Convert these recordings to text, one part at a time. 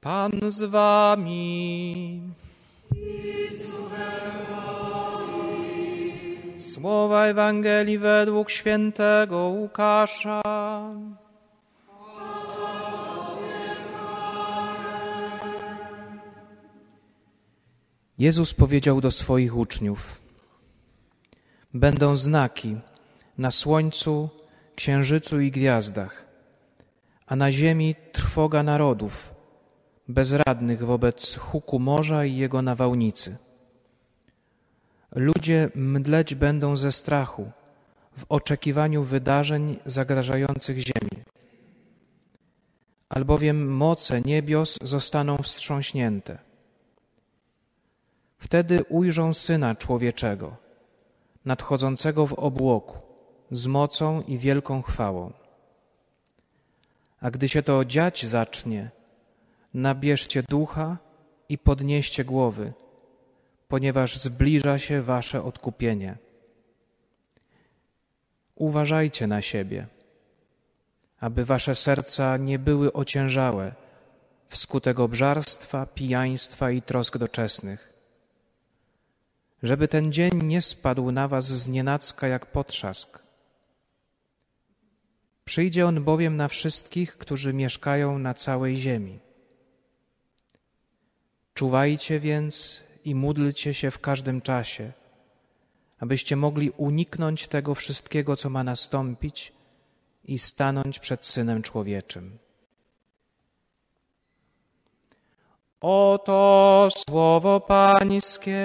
Pan z wami. Słowa Ewangelii według świętego Łukasza. Jezus powiedział do swoich uczniów: Będą znaki na słońcu, księżycu i gwiazdach, a na ziemi trwoga narodów, bezradnych wobec huku morza i jego nawałnicy. Ludzie mdleć będą ze strachu w oczekiwaniu wydarzeń zagrażających ziemi. Albowiem moce niebios zostaną wstrząśnięte. Wtedy ujrzą Syna Człowieczego, nadchodzącego w obłoku, z mocą i wielką chwałą. A gdy się to dziać zacznie, nabierzcie ducha i podnieście głowy, ponieważ zbliża się wasze odkupienie. Uważajcie na siebie, aby wasze serca nie były ociężałe wskutek obżarstwa, pijaństwa i trosk doczesnych, żeby ten dzień nie spadł na was z nienacka jak potrzask. Przyjdzie on bowiem na wszystkich, którzy mieszkają na całej ziemi. Czuwajcie więc i módlcie się w każdym czasie, abyście mogli uniknąć tego wszystkiego, co ma nastąpić i stanąć przed Synem Człowieczym. Oto słowo Pańskie.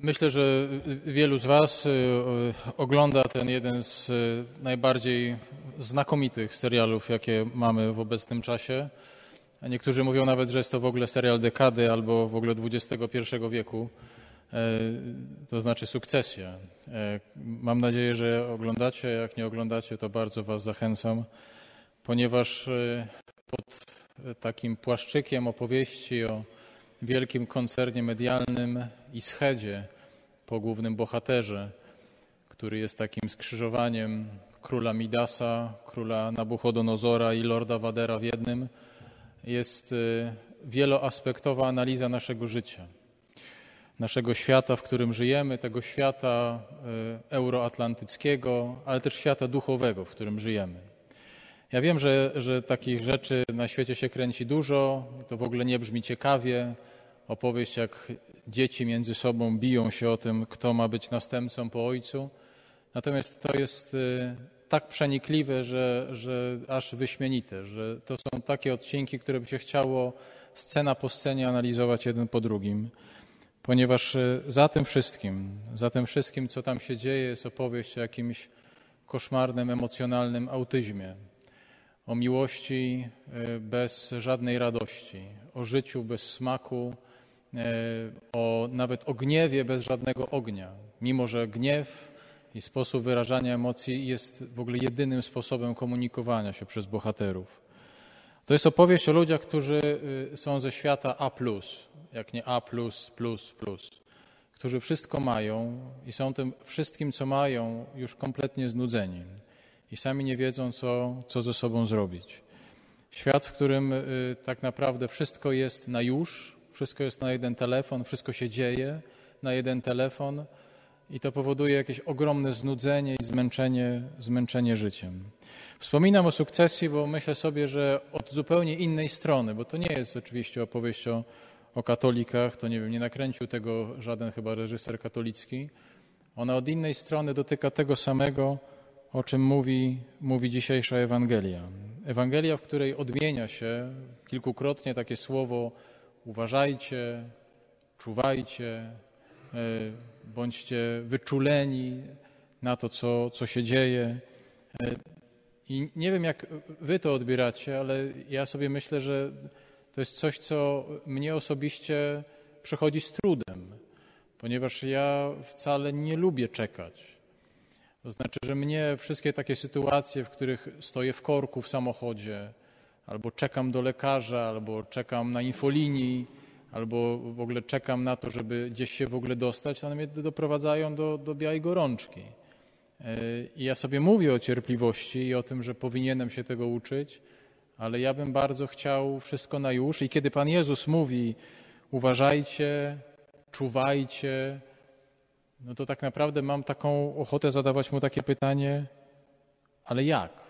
Myślę, że wielu z Was y, y, ogląda ten jeden z y, najbardziej znakomitych serialów, jakie mamy w obecnym czasie. Niektórzy mówią nawet, że jest to w ogóle serial dekady albo w ogóle XXI wieku, e, to znaczy sukcesja. E, mam nadzieję, że oglądacie. Jak nie oglądacie, to bardzo Was zachęcam, ponieważ pod takim płaszczykiem opowieści o wielkim koncernie medialnym i schedzie po głównym bohaterze, który jest takim skrzyżowaniem króla Midasa, króla Nabuchodonozora i lorda Wadera w jednym, jest y, wieloaspektowa analiza naszego życia, naszego świata, w którym żyjemy, tego świata y, euroatlantyckiego, ale też świata duchowego, w którym żyjemy. Ja wiem, że, że takich rzeczy na świecie się kręci dużo, to w ogóle nie brzmi ciekawie. Opowieść, jak dzieci między sobą biją się o tym, kto ma być następcą po ojcu. Natomiast to jest y, tak przenikliwe, że, że aż wyśmienite, że to są takie odcinki, które by się chciało scena po scenie analizować jeden po drugim. Ponieważ y, za tym wszystkim, za tym wszystkim, co tam się dzieje, jest opowieść o jakimś koszmarnym, emocjonalnym autyzmie, o miłości e, bez żadnej radości, o życiu bez smaku, e, o nawet o gniewie bez żadnego ognia, mimo że gniew i sposób wyrażania emocji jest w ogóle jedynym sposobem komunikowania się przez bohaterów. To jest opowieść o ludziach, którzy y, są ze świata A, jak nie A, którzy wszystko mają i są tym wszystkim, co mają, już kompletnie znudzeni i sami nie wiedzą, co, co ze sobą zrobić. Świat, w którym y, tak naprawdę wszystko jest na już, wszystko jest na jeden telefon, wszystko się dzieje na jeden telefon i to powoduje jakieś ogromne znudzenie i zmęczenie, zmęczenie życiem. Wspominam o sukcesji, bo myślę sobie, że od zupełnie innej strony, bo to nie jest oczywiście opowieść o, o katolikach, to nie wiem, nie nakręcił tego żaden chyba reżyser katolicki. Ona od innej strony dotyka tego samego, o czym mówi, mówi dzisiejsza Ewangelia. Ewangelia, w której odmienia się kilkukrotnie takie słowo uważajcie, czuwajcie, e, bądźcie wyczuleni na to, co, co się dzieje. E, I nie wiem, jak wy to odbieracie, ale ja sobie myślę, że to jest coś, co mnie osobiście przychodzi z trudem, ponieważ ja wcale nie lubię czekać. To znaczy, że mnie wszystkie takie sytuacje, w których stoję w korku w samochodzie, albo czekam do lekarza, albo czekam na infolinii, albo w ogóle czekam na to, żeby gdzieś się w ogóle dostać, one mnie doprowadzają do, do białej gorączki. I ja sobie mówię o cierpliwości i o tym, że powinienem się tego uczyć, ale ja bym bardzo chciał wszystko na już. I kiedy Pan Jezus mówi, uważajcie, czuwajcie, no to tak naprawdę mam taką ochotę zadawać mu takie pytanie, ale jak?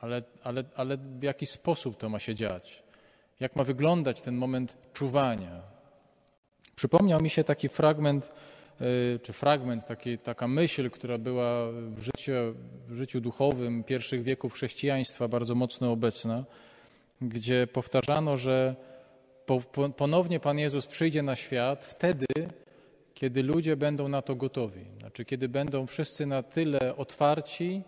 Ale, ale, ale w jaki sposób to ma się dziać? Jak ma wyglądać ten moment czuwania? Przypomniał mi się taki fragment, y, czy fragment, taki, taka myśl, która była w życiu, w życiu duchowym pierwszych wieków chrześcijaństwa bardzo mocno obecna, gdzie powtarzano, że ponownie Pan Jezus przyjdzie na świat wtedy, kiedy ludzie będą na to gotowi. Znaczy, kiedy będą wszyscy na tyle otwarci,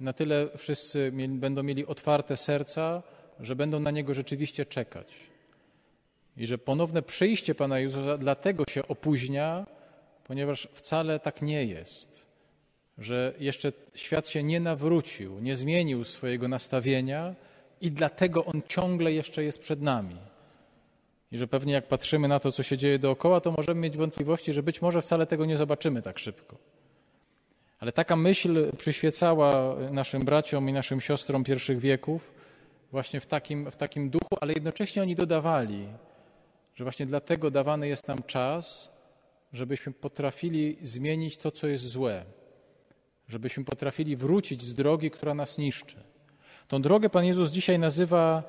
na tyle wszyscy będą mieli otwarte serca, że będą na Niego rzeczywiście czekać. I że ponowne przyjście Pana Jezusa dlatego się opóźnia, ponieważ wcale tak nie jest. Że jeszcze świat się nie nawrócił, nie zmienił swojego nastawienia i dlatego On ciągle jeszcze jest przed nami. I że pewnie jak patrzymy na to, co się dzieje dookoła, to możemy mieć wątpliwości, że być może wcale tego nie zobaczymy tak szybko. Ale taka myśl przyświecała naszym braciom i naszym siostrom pierwszych wieków właśnie w takim, w takim duchu, ale jednocześnie oni dodawali, że właśnie dlatego dawany jest nam czas, żebyśmy potrafili zmienić to, co jest złe, żebyśmy potrafili wrócić z drogi, która nas niszczy. Tą drogę Pan Jezus dzisiaj nazywa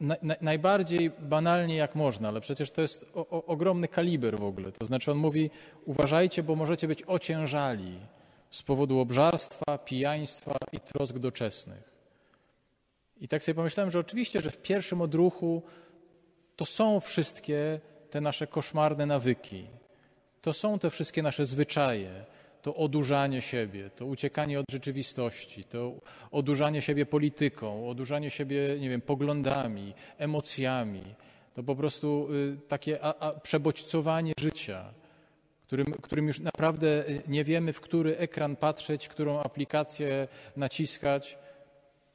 na, na, najbardziej banalnie jak można, ale przecież to jest o, o, ogromny kaliber w ogóle. To znaczy on mówi, uważajcie, bo możecie być ociężali z powodu obżarstwa, pijaństwa i trosk doczesnych. I tak sobie pomyślałem, że oczywiście, że w pierwszym odruchu to są wszystkie te nasze koszmarne nawyki, to są te wszystkie nasze zwyczaje, to odurzanie siebie, to uciekanie od rzeczywistości, to odurzanie siebie polityką, odurzanie siebie, nie wiem, poglądami, emocjami, to po prostu y, takie a, a przebodźcowanie życia, którym, którym już naprawdę y, nie wiemy, w który ekran patrzeć, którą aplikację naciskać.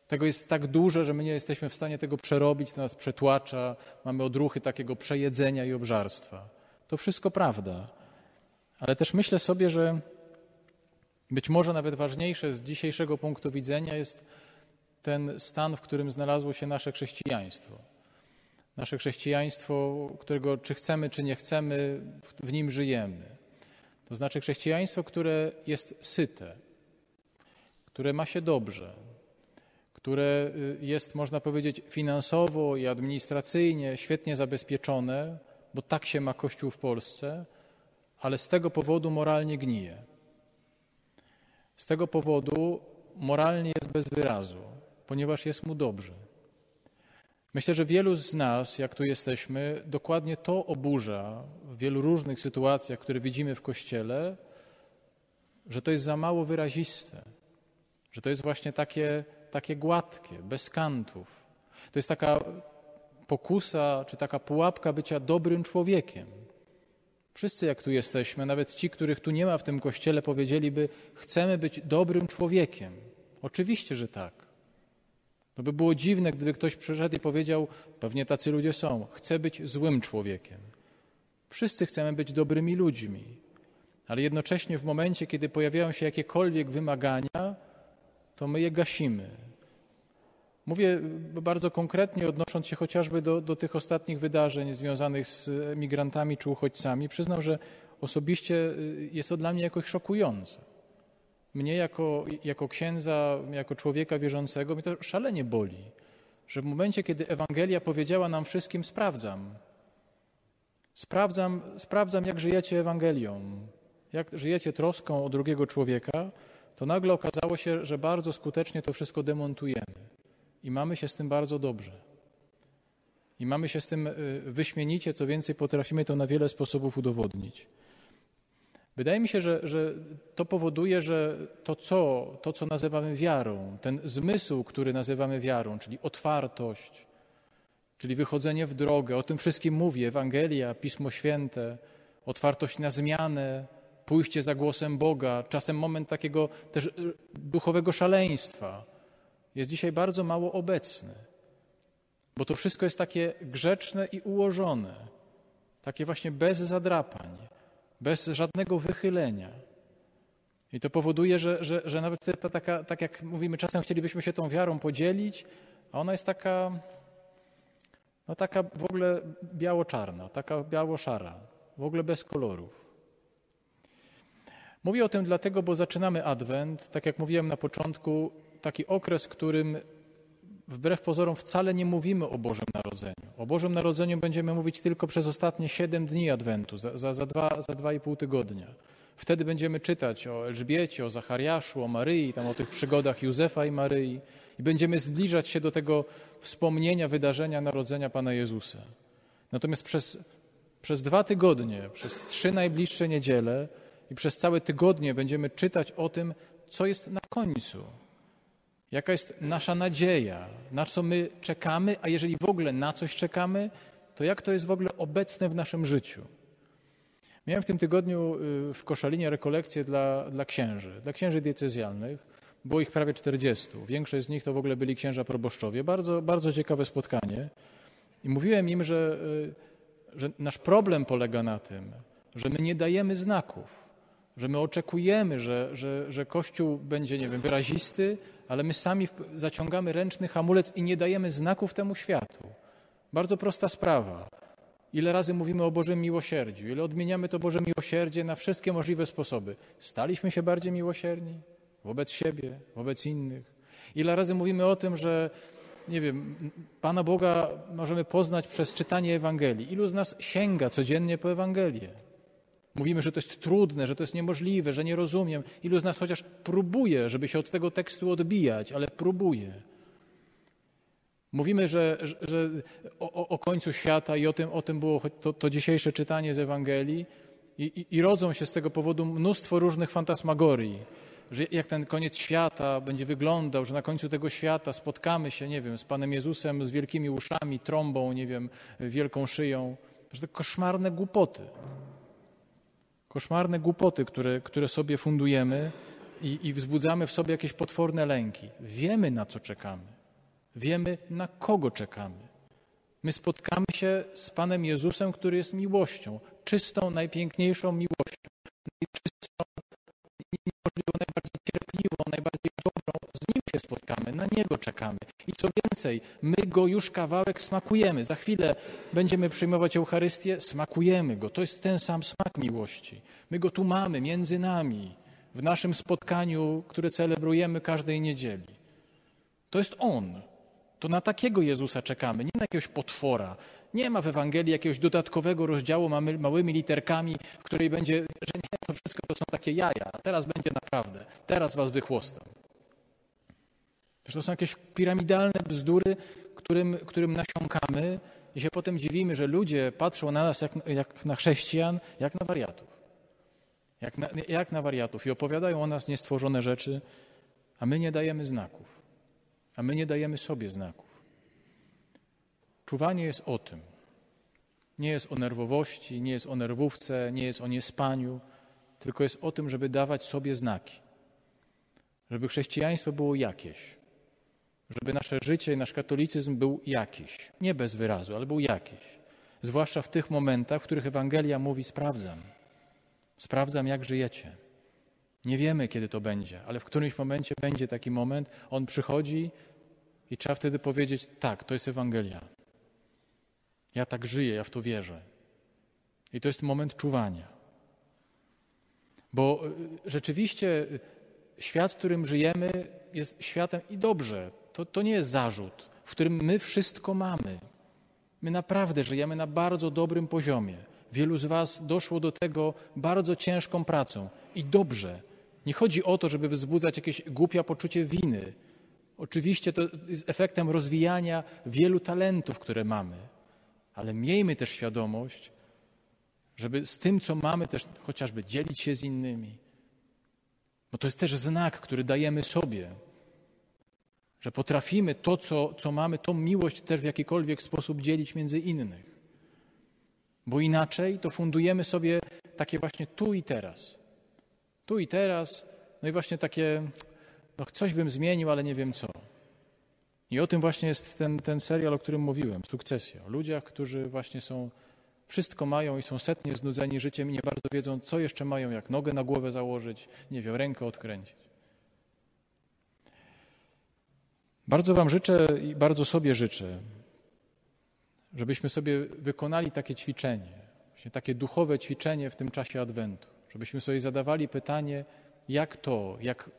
Tego jest tak dużo, że my nie jesteśmy w stanie tego przerobić, to nas przetłacza, mamy odruchy takiego przejedzenia i obżarstwa. To wszystko prawda. Ale też myślę sobie, że być może nawet ważniejsze z dzisiejszego punktu widzenia jest ten stan, w którym znalazło się nasze chrześcijaństwo. Nasze chrześcijaństwo, którego czy chcemy, czy nie chcemy, w nim żyjemy. To znaczy chrześcijaństwo, które jest syte, które ma się dobrze, które y, jest, można powiedzieć, finansowo i administracyjnie świetnie zabezpieczone, bo tak się ma Kościół w Polsce, ale z tego powodu moralnie gnije. Z tego powodu moralnie jest bez wyrazu, ponieważ jest mu dobrze. Myślę, że wielu z nas, jak tu jesteśmy, dokładnie to oburza w wielu różnych sytuacjach, które widzimy w kościele, że to jest za mało wyraziste, że to jest właśnie takie, takie gładkie, bez kantów. To jest taka pokusa, czy taka pułapka bycia dobrym człowiekiem. Wszyscy, jak tu jesteśmy, nawet ci, których tu nie ma w tym kościele, powiedzieliby: Chcemy być dobrym człowiekiem. Oczywiście, że tak. To by było dziwne, gdyby ktoś przyszedł i powiedział: Pewnie tacy ludzie są, chcę być złym człowiekiem. Wszyscy chcemy być dobrymi ludźmi, ale jednocześnie w momencie, kiedy pojawiają się jakiekolwiek wymagania, to my je gasimy, Mówię bardzo konkretnie, odnosząc się chociażby do, do tych ostatnich wydarzeń związanych z migrantami czy uchodźcami. Przyznam, że osobiście y, jest to dla mnie jakoś szokujące. Mnie jako, jako księdza, jako człowieka wierzącego, mnie to szalenie boli, że w momencie, kiedy Ewangelia powiedziała nam wszystkim, sprawdzam. Sprawdzam, sprawdzam jak żyjecie Ewangelią, jak żyjecie troską o drugiego człowieka, to nagle okazało się, że bardzo skutecznie to wszystko demontujemy. I mamy się z tym bardzo dobrze. I mamy się z tym y, wyśmienicie, co więcej, potrafimy to na wiele sposobów udowodnić. Wydaje mi się, że, że to powoduje, że to co, to, co nazywamy wiarą, ten zmysł, który nazywamy wiarą, czyli otwartość, czyli wychodzenie w drogę. O tym wszystkim mówi Ewangelia, Pismo Święte, otwartość na zmianę, pójście za głosem Boga, czasem moment takiego też y, duchowego szaleństwa jest dzisiaj bardzo mało obecny, bo to wszystko jest takie grzeczne i ułożone, takie właśnie bez zadrapań, bez żadnego wychylenia. I to powoduje, że, że, że nawet ta taka, tak jak mówimy, czasem chcielibyśmy się tą wiarą podzielić, a ona jest taka, no taka w ogóle biało-czarna, taka biało-szara, w ogóle bez kolorów. Mówię o tym dlatego, bo zaczynamy Adwent, tak jak mówiłem na początku, taki okres, w którym wbrew pozorom wcale nie mówimy o Bożym Narodzeniu. O Bożym Narodzeniu będziemy mówić tylko przez ostatnie siedem dni Adwentu, za, za, za, dwa, za dwa i pół tygodnia. Wtedy będziemy czytać o Elżbiecie, o Zachariaszu, o Maryi, tam o tych przygodach Józefa i Maryi i będziemy zbliżać się do tego wspomnienia wydarzenia narodzenia Pana Jezusa. Natomiast przez, przez dwa tygodnie, przez trzy najbliższe niedziele i przez całe tygodnie będziemy czytać o tym, co jest na końcu. Jaka jest nasza nadzieja, na co my czekamy, a jeżeli w ogóle na coś czekamy, to jak to jest w ogóle obecne w naszym życiu. Miałem w tym tygodniu y, w Koszalinie rekolekcje dla, dla księży, dla księży diecezjalnych. Było ich prawie 40. Większość z nich to w ogóle byli księża proboszczowie. Bardzo, bardzo ciekawe spotkanie. I mówiłem im, że, y, że nasz problem polega na tym, że my nie dajemy znaków, że my oczekujemy, że, że, że Kościół będzie, nie wiem, wyrazisty, ale my sami zaciągamy ręczny hamulec i nie dajemy znaków temu światu. Bardzo prosta sprawa. Ile razy mówimy o Bożym miłosierdziu, ile odmieniamy to Boże miłosierdzie na wszystkie możliwe sposoby. Staliśmy się bardziej miłosierni wobec siebie, wobec innych. Ile razy mówimy o tym, że nie wiem, Pana Boga możemy poznać przez czytanie Ewangelii. Ilu z nas sięga codziennie po Ewangelię? Mówimy, że to jest trudne, że to jest niemożliwe, że nie rozumiem. Ilu z nas chociaż próbuje, żeby się od tego tekstu odbijać, ale próbuje. Mówimy, że, że o, o, końcu świata i o tym, o tym było to, to dzisiejsze czytanie z Ewangelii i, i, i rodzą się z tego powodu mnóstwo różnych fantasmagorii, że jak ten koniec świata będzie wyglądał, że na końcu tego świata spotkamy się, nie wiem, z Panem Jezusem z wielkimi uszami, trąbą, nie wiem, wielką szyją. Że to koszmarne głupoty. Koszmarne głupoty, które, które sobie fundujemy i, i wzbudzamy w sobie jakieś potworne lęki. Wiemy, na co czekamy. Wiemy, na kogo czekamy. My spotkamy się z Panem Jezusem, który jest miłością, czystą, najpiękniejszą miłością, najczystszą, niemożliwą, najbardziej cierpliwą, najbardziej się spotkamy, na Niego czekamy. I co więcej, my Go już kawałek smakujemy. Za chwilę będziemy przyjmować Eucharystię, smakujemy Go. To jest ten sam smak miłości. My Go tu mamy, między nami, w naszym spotkaniu, które celebrujemy każdej niedzieli. To jest On. To na takiego Jezusa czekamy, nie na jakiegoś potwora. Nie ma w Ewangelii jakiegoś dodatkowego rozdziału małymi literkami, w której będzie, że nie, to wszystko to są takie jaja, a teraz będzie naprawdę, teraz was wychłostam. Że to są jakieś piramidalne bzdury, którym, którym nasiąkamy i się potem dziwimy, że ludzie patrzą na nas jak, jak na chrześcijan, jak na wariatów. Jak na, jak na wariatów i opowiadają o nas niestworzone rzeczy, a my nie dajemy znaków a my nie dajemy sobie znaków. Czuwanie jest o tym. Nie jest o nerwowości, nie jest o nerwówce, nie jest o niespaniu, tylko jest o tym, żeby dawać sobie znaki. Żeby chrześcijaństwo było jakieś. Żeby nasze życie i nasz katolicyzm był jakiś. Nie bez wyrazu, ale był jakiś. Zwłaszcza w tych momentach, w których Ewangelia mówi: Sprawdzam. Sprawdzam, jak żyjecie. Nie wiemy, kiedy to będzie, ale w którymś momencie będzie taki moment, on przychodzi i trzeba wtedy powiedzieć: tak, to jest Ewangelia. Ja tak żyję, ja w to wierzę. I to jest moment czuwania. Bo y, rzeczywiście świat, w którym żyjemy, jest światem i dobrze. To, to nie jest zarzut, w którym my wszystko mamy. My naprawdę żyjemy na bardzo dobrym poziomie. Wielu z Was doszło do tego bardzo ciężką pracą i dobrze. Nie chodzi o to, żeby wzbudzać jakieś głupie poczucie winy. Oczywiście to jest efektem rozwijania wielu talentów, które mamy, ale miejmy też świadomość, żeby z tym, co mamy, też chociażby dzielić się z innymi. Bo to jest też znak, który dajemy sobie, że potrafimy to, co, co mamy, tą miłość też w jakikolwiek sposób dzielić między innych. Bo inaczej to fundujemy sobie takie właśnie tu i teraz. Tu i teraz, no i właśnie takie, no coś bym zmienił, ale nie wiem co. I o tym właśnie jest ten, ten serial, o którym mówiłem, Sukcesja. O ludziach, którzy właśnie są, wszystko mają i są setnie znudzeni życiem i nie bardzo wiedzą, co jeszcze mają, jak nogę na głowę założyć, nie wiem, rękę odkręcić. Bardzo Wam życzę i bardzo sobie życzę, żebyśmy sobie wykonali takie ćwiczenie, właśnie takie duchowe ćwiczenie w tym czasie Adwentu, żebyśmy sobie zadawali pytanie, jak to, jak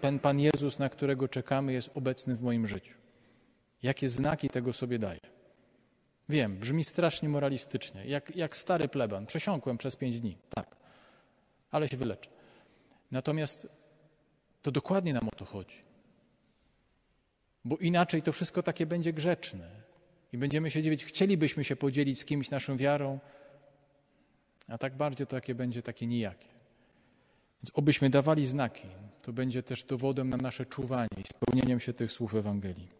ten Pan Jezus, na którego czekamy, jest obecny w moim życiu. Jakie znaki tego sobie daje? Wiem, brzmi strasznie moralistycznie, jak, jak stary pleban. Przesiąkłem przez pięć dni, tak, ale się wyleczę. Natomiast to dokładnie nam o to chodzi. Bo inaczej to wszystko takie będzie grzeczne. I będziemy się dziwić, chcielibyśmy się podzielić z kimś naszą wiarą, a tak bardziej to jakie będzie takie nijakie. Więc obyśmy dawali znaki, to będzie też dowodem na nasze czuwanie i spełnieniem się tych słów Ewangelii.